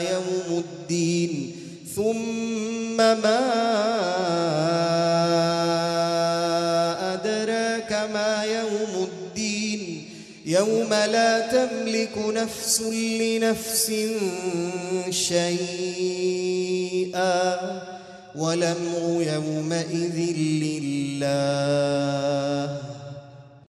يوم الدين ثم ما أدراك ما يوم الدين. يوم لا تملك نفس لنفس شيئا والأمر يومئذ لله.